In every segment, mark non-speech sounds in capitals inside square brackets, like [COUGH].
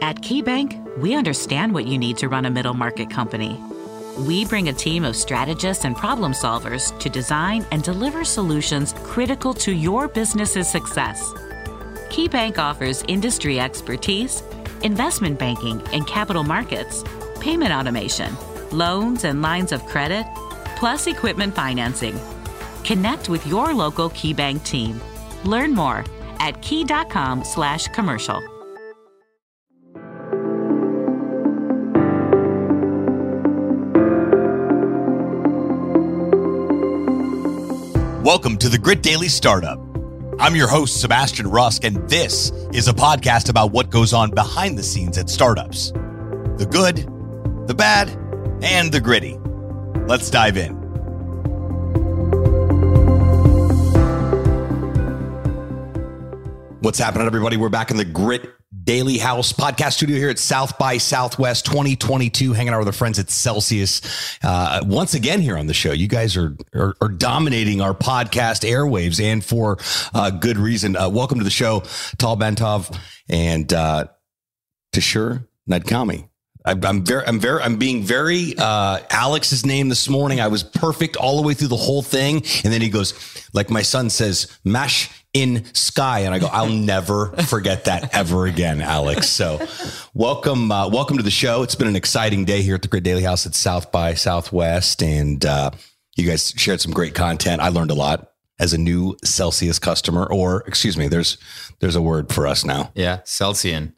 At KeyBank, we understand what you need to run a middle market company. We bring a team of strategists and problem solvers to design and deliver solutions critical to your business's success. KeyBank offers industry expertise, investment banking and capital markets, payment automation, loans and lines of credit, plus equipment financing. Connect with your local KeyBank team. Learn more at key.com/commercial. Welcome to the Grit Daily Startup. I'm your host, Sebastian Rusk, and this is a podcast about what goes on behind the scenes at startups the good, the bad, and the gritty. Let's dive in. What's happening, everybody? We're back in the Grit Daily House podcast studio here at South by Southwest 2022, hanging out with our friends at Celsius. Uh, once again, here on the show, you guys are, are, are dominating our podcast airwaves and for uh, good reason. Uh, welcome to the show, Tal Bentov and uh, Tushar Nadkarni. I'm very, I'm very, I'm being very uh, Alex's name this morning. I was perfect all the way through the whole thing, and then he goes, like my son says, mash in sky, and I go, I'll [LAUGHS] never forget that ever again, Alex. So, welcome, uh, welcome to the show. It's been an exciting day here at the Grit Daily House at South by Southwest, and uh, you guys shared some great content. I learned a lot as a new Celsius customer, or excuse me, there's there's a word for us now. Yeah, Celsian.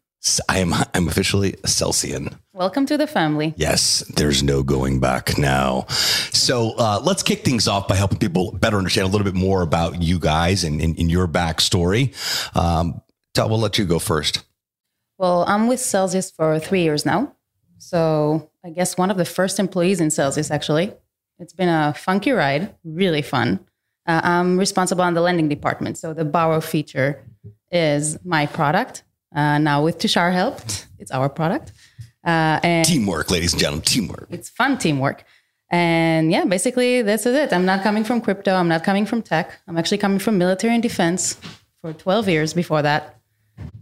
I am I'm officially a Celsian. Welcome to the family. Yes, there's no going back now. So uh, let's kick things off by helping people better understand a little bit more about you guys and, and, and your backstory. Um, Tal, we'll let you go first. Well, I'm with Celsius for three years now. So I guess one of the first employees in Celsius, actually. It's been a funky ride, really fun. Uh, I'm responsible on the lending department. So the borrow feature is my product. Uh, now with Tushar help, it's our product. Uh, and teamwork, ladies and gentlemen, teamwork. It's fun teamwork. And yeah, basically this is it. I'm not coming from crypto. I'm not coming from tech. I'm actually coming from military and defense for 12 years before that.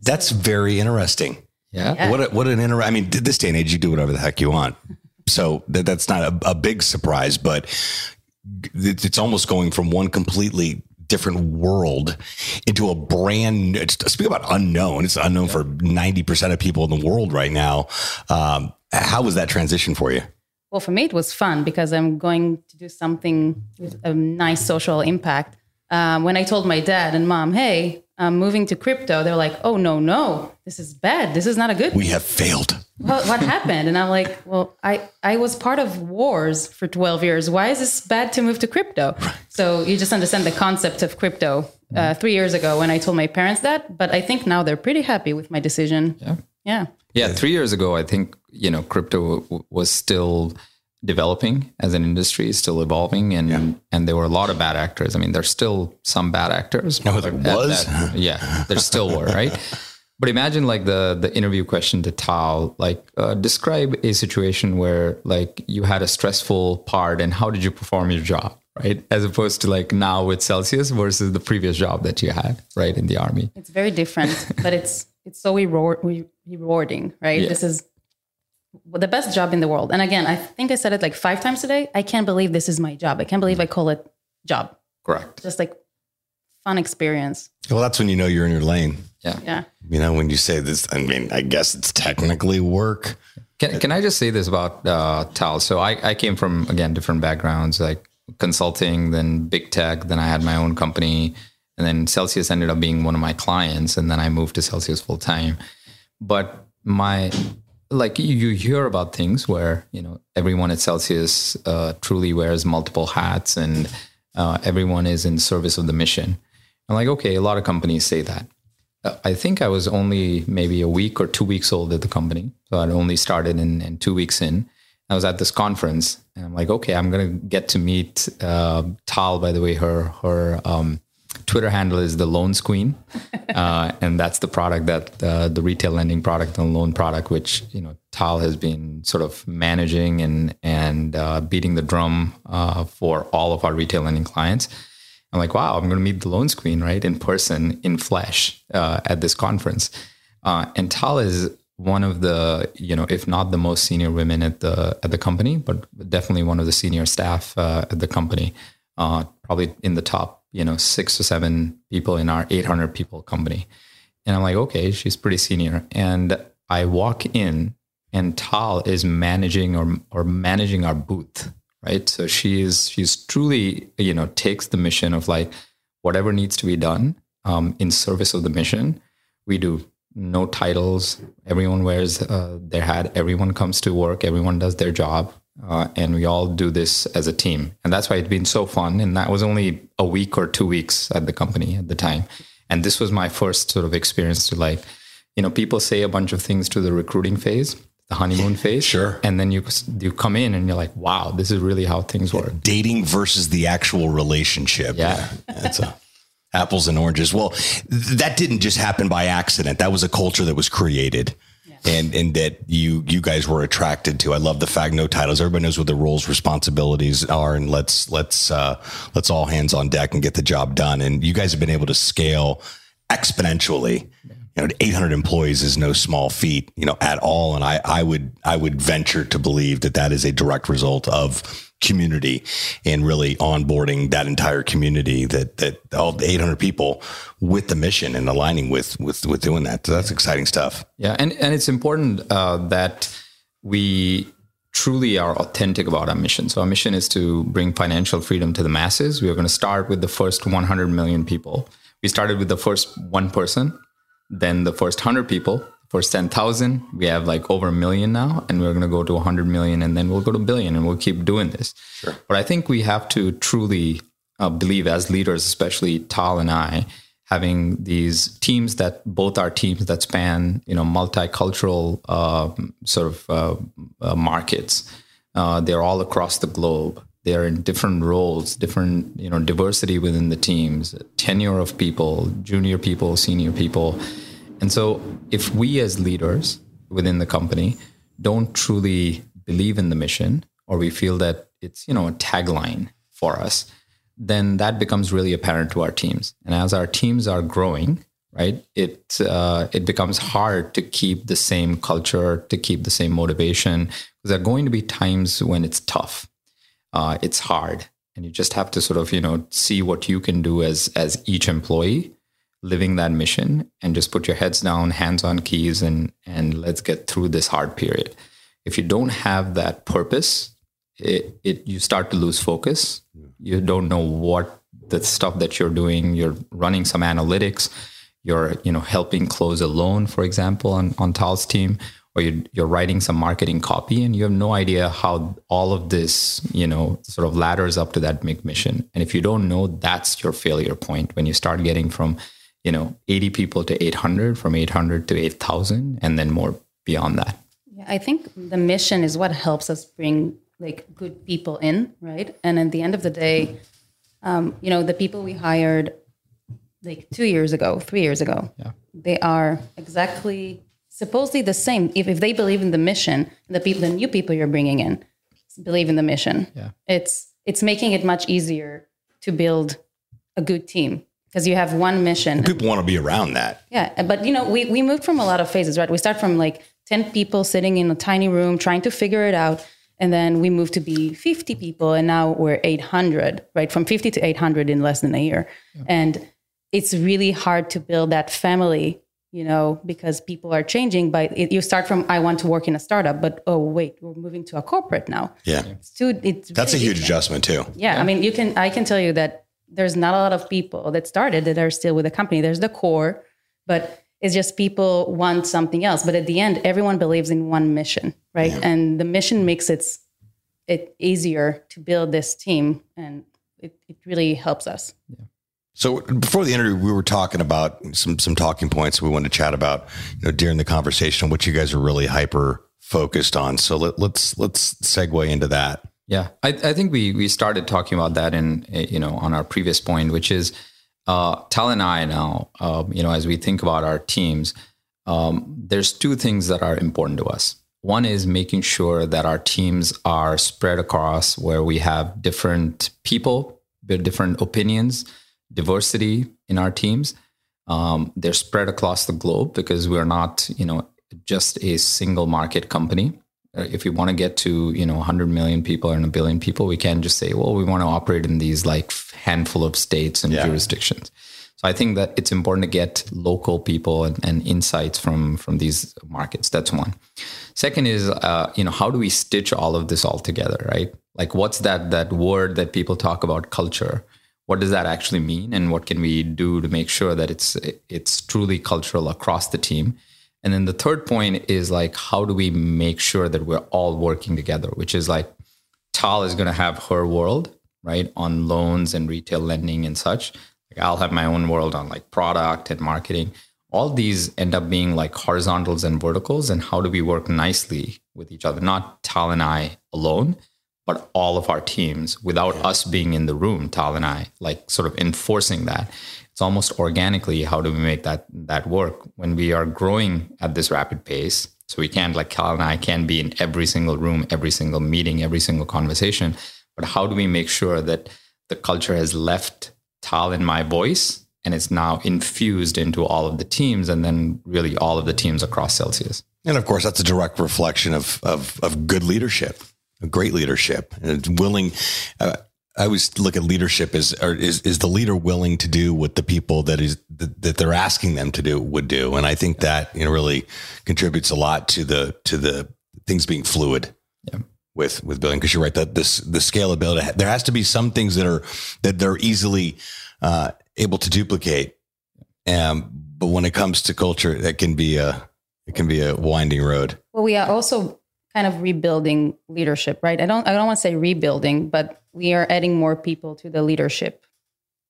That's so, very interesting. Yeah. yeah. What a, what an inter. I mean, this day and age, you do whatever the heck you want. So that, that's not a, a big surprise, but it's almost going from one completely different world into a brand speak about unknown. It's unknown yeah. for 90% of people in the world right now. Um, how was that transition for you? Well for me it was fun because i'm going to do something with a nice social impact. Um, when i told my dad and mom hey I'm moving to crypto they're like oh no no. This is bad. This is not a good we have failed what, what happened? And I'm like, well, I, I was part of wars for 12 years. Why is this bad to move to crypto? Right. So you just understand the concept of crypto uh, three years ago when I told my parents that. But I think now they're pretty happy with my decision. Yeah. Yeah. Yeah. Three years ago, I think, you know, crypto w- was still developing as an industry, still evolving. And, yeah. and there were a lot of bad actors. I mean, there's still some bad actors. No, there was. That, yeah. There still were, right? [LAUGHS] But imagine like the the interview question to Tal, like uh, describe a situation where like you had a stressful part and how did you perform your job, right? As opposed to like now with Celsius versus the previous job that you had, right, in the army. It's very different, [LAUGHS] but it's it's so rewarding, right? Yeah. This is the best job in the world. And again, I think I said it like five times today. I can't believe this is my job. I can't believe I call it job. Correct. Just like fun experience. Well, that's when you know you're in your lane. Yeah. Yeah. You know, when you say this, I mean, I guess it's technically work. Can, can I just say this about uh, Tal? So I, I came from, again, different backgrounds, like consulting, then big tech, then I had my own company. And then Celsius ended up being one of my clients. And then I moved to Celsius full time. But my, like you hear about things where, you know, everyone at Celsius uh, truly wears multiple hats and uh, everyone is in service of the mission. I'm like, okay, a lot of companies say that. Uh, I think I was only maybe a week or two weeks old at the company. So I'd only started in, in two weeks in. I was at this conference and I'm like, okay, I'm going to get to meet uh, Tal, by the way, her, her um, Twitter handle is the Loans Queen. [LAUGHS] Uh, and that's the product that uh, the retail lending product and loan product, which, you know, Tal has been sort of managing and, and uh, beating the drum uh, for all of our retail lending clients. I'm like, wow, I'm going to meet the Loans Queen, right, in person, in flesh, uh, at this conference. Uh, and Tal is one of the you know if not the most senior women at the at the company, but definitely one of the senior staff uh, at the company. Uh, probably in the top you know six or seven people in our 800 people company. And I'm like, okay, she's pretty senior. And I walk in, and Tal is managing or or managing our booth, right? So she is she's truly you know takes the mission of like whatever needs to be done um, in service of the mission. We do no titles. Everyone wears uh, their hat. Everyone comes to work. Everyone does their job. Uh, and we all do this as a team. And that's why it's been so fun. And that was only a week or two weeks at the company at the time. And this was my first sort of experience to like, you know, people say a bunch of things to the recruiting phase, the honeymoon phase. Sure. And then you you come in and you're like, wow, this is really how things work. Dating versus the actual relationship. Yeah. That's a apples and oranges. Well, th- that didn't just happen by accident. That was a culture that was created. And and that you you guys were attracted to. I love the fact no titles. Everybody knows what the roles, responsibilities are, and let's let's uh, let's all hands on deck and get the job done. And you guys have been able to scale exponentially. You know, 800 employees is no small feat, you know, at all. And I, I would, I would venture to believe that that is a direct result of community and really onboarding that entire community that, that all 800 people with the mission and aligning with, with, with doing that. So that's exciting stuff. Yeah. And, and it's important uh, that we truly are authentic about our mission. So our mission is to bring financial freedom to the masses. We are going to start with the first 100 million people. We started with the first one person then the first 100 people. First 10,000 we have like over a million now and we're going to go to 100 million and then we'll go to a billion and we'll keep doing this. Sure. but i think we have to truly uh, believe as leaders especially tal and i having these teams that both are teams that span you know multicultural uh, sort of uh, uh markets uh, they're all across the globe they're in different roles different you know diversity within the teams tenure of people junior people senior people. And so if we as leaders within the company don't truly believe in the mission or we feel that it's you know a tagline for us then that becomes really apparent to our teams. And as our teams are growing right it uh, it becomes hard to keep the same culture to keep the same motivation because there are going to be times when it's tough uh, it's hard. And you just have to sort of you know see what you can do as as each employee living that mission and just put your heads down hands on keys and and let's get through this hard period. If you don't have that purpose it, it you start to lose focus. You don't know what the stuff that you're doing. You're running some analytics. You're you know helping close a loan for example on on tal's team or you're, you're writing some marketing copy and you have no idea how all of this you know sort of ladders up to that big mission. And if you don't know that's your failure point when you start getting from you know 80 people to 800 from 800 to 8000 and then more beyond that. Yeah i think the mission is what helps us bring like good people in right? And at the end of the day um, you know the people we hired like two years ago three years ago yeah. they are exactly supposedly the same. If, if they believe in the mission the people the new people you're bringing in believe in the mission. Yeah. it's it's making it much easier to build a good team because you have one mission. People want to be around that. Yeah but you know we, we moved from a lot of phases right? We start from like 10 people sitting in a tiny room trying to figure it out and then we moved to be 50 people and now we're 800 right? From 50 to 800 in less than a year. Yeah. and it's really hard to build that family you know, because people are changing. But it, you start from I want to work in a startup, but oh wait, we're moving to a corporate now. Yeah, it's too. It's that's a huge different. adjustment too. Yeah, yeah, I mean, you can. I can tell you that there's not a lot of people that started that are still with the company. There's the core, but it's just people want something else. But at the end, everyone believes in one mission, right? Yeah. And the mission makes it it easier to build this team, and it, it really helps us. Yeah. So before the interview, we were talking about some some talking points we wanted to chat about, you know, during the conversation, what you guys are really hyper focused on. So let, let's let's segue into that. Yeah, I, I think we we started talking about that in you know on our previous point, which is uh, Tal and I now, uh, you know, as we think about our teams, um, there's two things that are important to us. One is making sure that our teams are spread across where we have different people different opinions diversity in our teams. Um, they're spread across the globe because we're not, you know, just a single market company. Uh, If we want to get to you know 100 million people and a billion people, we can't just say, well, we want to operate in these like handful of states and Yeah. jurisdictions. So I think that it's important to get local people and, and insights from from these markets. That's one. Second is, uh, you know, how do we stitch all of this all together, right? Like, what's that that word that people talk about, culture? What does that actually mean, and what can we do to make sure that it's it's truly cultural across the team? And then the third point is like, how do we make sure that we're all working together? Which is like, Tal is going to have her world, right, on loans and retail lending and such. Like I'll have my own world on like product and marketing. All these end up being like horizontals and verticals. And how do we work nicely with each other? Not Tal and I alone, but all of our teams without us being in the room, Tal and I, like sort of enforcing that. It's almost organically. How do we make that that work when we are growing at this rapid pace? So we can't like Tal and I can be in every single room, every single meeting, every single conversation. But how do we make sure that the culture has left Tal and my voice and it's now infused into all of the teams and then really all of the teams across Celsius? And of course, that's a direct reflection of of, of good leadership, great leadership, and willing. Uh, I always look at leadership as or is is the leader willing to do what the people that is that, that they're asking them to do would do, and I think that you know really contributes a lot to the to the things being fluid. Yeah. With with building, because you're right that this the scalability there has to be some things that are that they're easily uh, able to duplicate, um, but when it comes to culture, that can be a it can be a winding road. Well, we are also kind of rebuilding leadership, right? I don't I don't want to say rebuilding, but we are adding more people to the leadership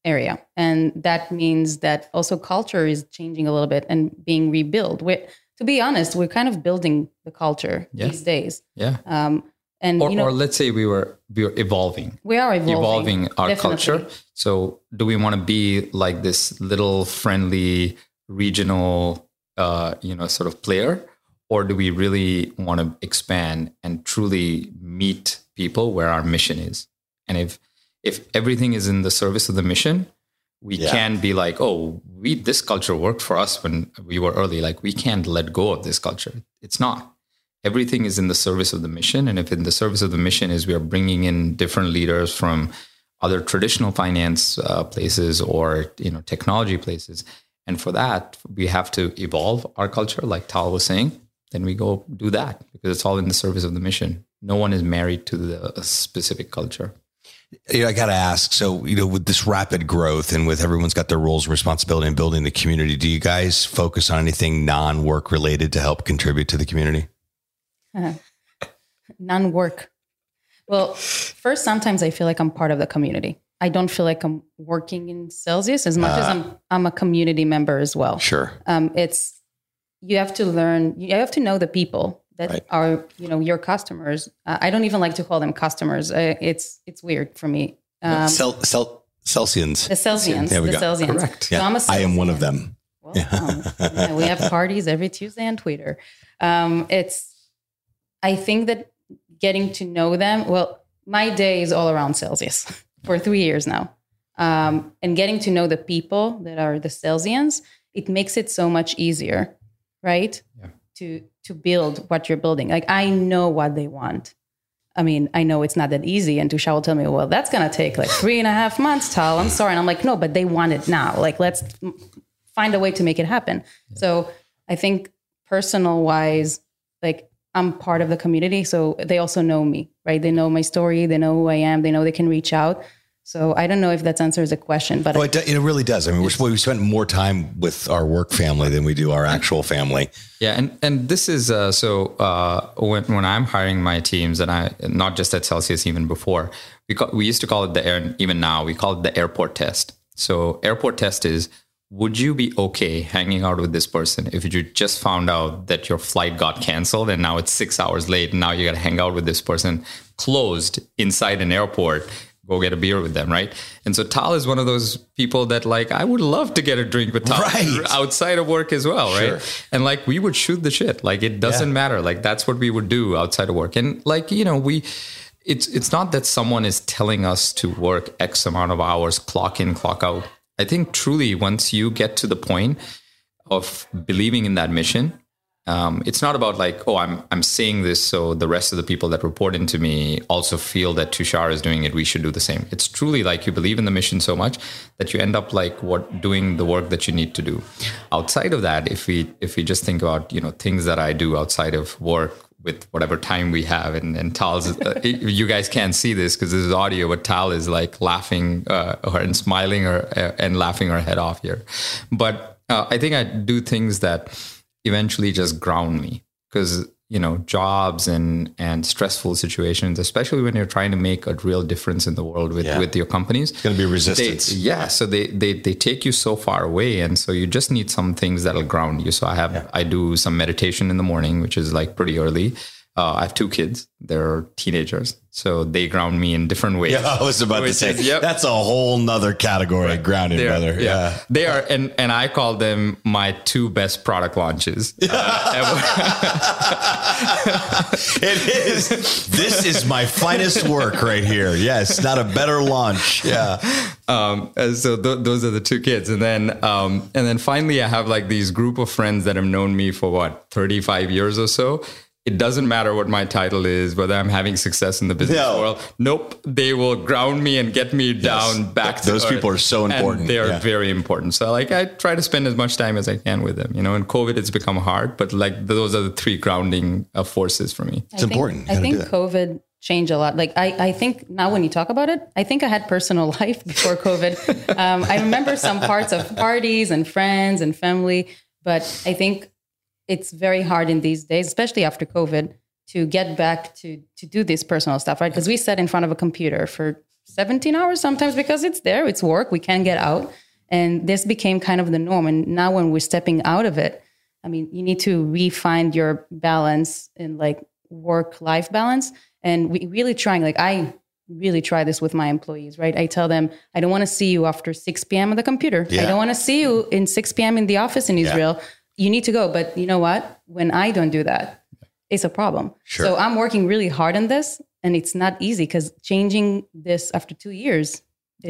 area. And that means that also culture is changing a little bit and being rebuilt. we to be honest, we're kind of building the culture Yeah. these days. Yeah. Um, and Or, you know, or let's say we were we were evolving. we are evolving, evolving our definitely. culture. So, do we want to be like this little friendly regional, uh, you know, sort of player, or do we really want to expand and truly meet people where our mission is? And if if everything is in the service of the mission, we Yeah. can be like, oh, we this culture worked for us when we were early. Like we can't let go of this culture. It's not everything is in the service of the mission and if in the service of the mission is we are bringing in different leaders from other traditional finance uh, places or you know technology places and for that we have to evolve our culture like tal was saying then we go do that because it's all in the service of the mission no one is married to the specific culture You know, I got to ask. So, you know, with this rapid growth and with everyone's got their roles and responsibility in building the community, do you guys focus on anything non-work related to help contribute to the community? [LAUGHS] non work. Well, first, sometimes I feel like I'm part of the community. I don't feel like I'm working in Celsius as much as I'm I'm a community member as well. Sure. Um, it's you have to learn. You have to know the people that Right. are you know your customers. Uh, I don't even like to call them customers. Uh, it's it's weird for me. Um, Cel- Cel- Celsians. the Celsians. There we the go. Celsians. Correct. So Yeah, I'm a I am one of them. Well, um, yeah, we have [LAUGHS] parties every Tuesday on Twitter. Um, it's, I think that getting to know them. Well, my day is all around Celsius [LAUGHS] for three years now, um, and getting to know the people that are the Celsians, it makes it so much easier, right? Yeah. To to build what you're building. Like I know what they want. I mean, I know it's not that easy. And Tushar will tell me, well, that's going to take like three and a half months, Tal. I'm sorry. And I'm like, no, but they want it now. Like, let's find a way to make it happen. So I think personal wise, like I'm part of the community. So they also know me, right? They know my story. They know who I am. They know they can reach out. So I don't know if that answers the question, but Well, it, do- it really does. I mean, we're, we spend more time with our work family than we do our actual family. Yeah, and and this is uh, so uh, when when I'm hiring my teams, and I not just at Celsius, even before we call, we used to call it the air. Even now, we call it the airport test. So airport test is: Would you be okay hanging out with this person if you just found out that your flight got canceled and now it's six hours late, and now you got to hang out with this person closed inside an airport? Go get a beer with them, right? And so Tal is one of those people that like I would love to get a drink with Tal Right. outside of work as well, Sure. right? And like we would shoot the shit. Like it doesn't Yeah. matter. Like that's what we would do outside of work. And like, you know, we it's it's not that someone is telling us to work X amount of hours, clock in, clock out. I think truly once you get to the point of believing in that mission, um, it's not about like, oh, I'm I'm saying this so the rest of the people that report into me also feel that Tushar is doing it. We should do the same. It's truly like you believe in the mission so much that you end up like what doing the work that you need to do. Outside of that, if we if we just think about you know things that I do outside of work with whatever time we have and, and Tal's uh, [LAUGHS] you guys can't see this because this is audio but Tal is like laughing uh, and smiling or uh, and laughing her head off here but uh, I think I do things that eventually just ground me because you know jobs and and stressful situations especially when you're trying to make a real difference in the world with Yeah. with your companies It's going to be resistance. they, yeah so they, they they take you so far away and so you just need some things that'll ground you so i have i do some meditation in the morning which is like pretty early uh, i have two kids they're teenagers so they ground me in different ways yeah, I was about to say is- yep. that's a whole nother category of grounding, They are- brother. Yeah. they are, and and I call them my two best product launches. Uh, [LAUGHS] ever. It is. this is my finest work right here. Yes, not a better launch. Yeah. [LAUGHS] um, so th- those are the two kids, and then um, and then finally, I have like these group of friends that have known me for what thirty five years or so. It doesn't matter what my title is, whether I'm having success in the business No. world. Nope, they will ground me and get me down back. to Those earth. people are so And important. they are Yeah. very important. So like I try to spend as much time as I can with them. You know, in COVID, it's become hard, but like those are the three grounding uh, forces for me. It's important. You I think. COVID changed a lot. Like I, I think now when you talk about it, I think I had personal [LAUGHS] life before COVID. um, I remember some parts of parties and friends and family, but I think it's very hard in these days, especially after COVID, to get back to to do this personal stuff, right? Because we sat in front of a computer for 17 hours sometimes because it's there, it's work, we can't get out. And this became kind of the norm. And now when we're stepping out of it, I mean, you need to re-find your balance in like work-life balance. And we really trying, like I really try this with my employees, right? I tell them, I don't want to see you after 6 p.m. on the computer. Yeah. I don't want to see you in 6 p.m. in the office in Israel. You need to go. But you know what? When I don't do that, it's a problem. Sure. So I'm working really hard on this and it's not easy because changing this after two years,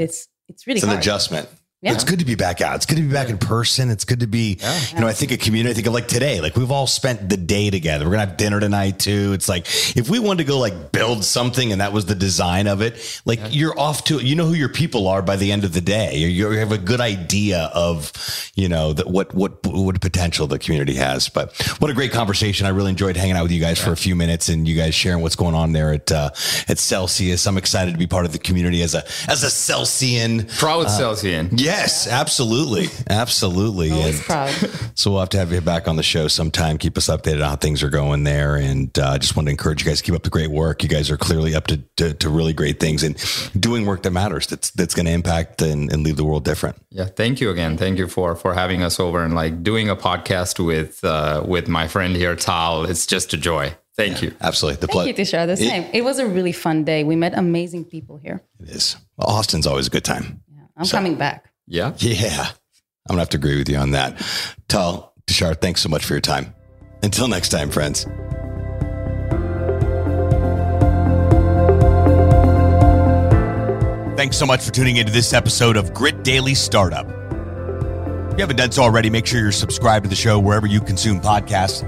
it's it's really It's an hard. adjustment. Yeah. It's good to be back out. It's good to be back in person. It's good to be, you know, I think a community, I think of like today, like we've all spent the day together. We're going to have dinner tonight too. It's like, if we wanted to go like build something and that was the design of it, like you're off to, you know who your people are by the end of the day. You, you have a good idea of, you know, that what, what, what potential the community has. But what a great conversation. I really enjoyed hanging out with you guys for a few minutes and you guys sharing what's going on there at, uh, at Celsius. I'm excited to be part of the community as a, as a Celsian. Proud Celsian. Yes, absolutely. [LAUGHS] Absolutely. Always And proud. [LAUGHS] so we'll have to have you back on the show sometime. Keep us updated on how things are going there. And uh, just want to encourage you guys to keep up the great work. You guys are clearly up to, to, to really great things and doing work that matters that's, that's going to impact and, and leave the world different. Yeah, thank you again. Thank you for for having us over and like doing a podcast with uh, with my friend here, Tal. It's just a joy. Thank you. Absolutely. The Thank you, pleasure Tushar. The same. It was a really fun day. We met amazing people here. It is. Austin's always a good time. I'm coming back. Yeah. Yeah. I'm going to have to agree with you on that. Tal, Tushar, thanks so much for your time. Until next time, friends. Thanks so much for tuning into this episode of Grit Daily Startup. If you haven't done so already, make sure you're subscribed to the show wherever you consume podcasts.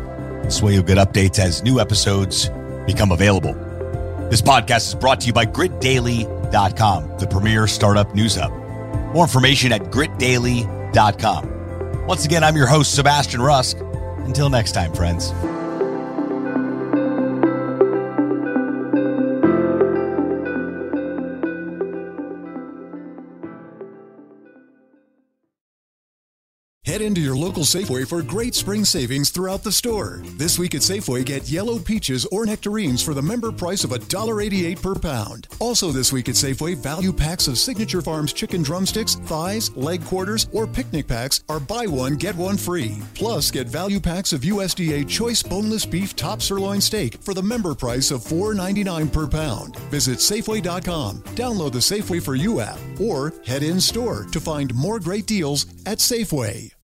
This way you'll get updates as new episodes become available. This podcast is brought to you by gritdaily.com, the premier startup news hub. More information at gritdaily.com. Once again, I'm your host, Sebastian Rusk. Until next time, friends. Head into your local Safeway for great spring savings throughout the store. This week at Safeway, get yellow peaches or nectarines for the member price of $1.88 per pound. Also, this week at Safeway, value packs of Signature Farms chicken drumsticks, thighs, leg quarters, or picnic packs are buy one, get one free. Plus, get value packs of USDA choice boneless beef top sirloin steak for the member price of $4.99 per pound. Visit Safeway.com, download the Safeway for You app, or head in store to find more great deals at Safeway.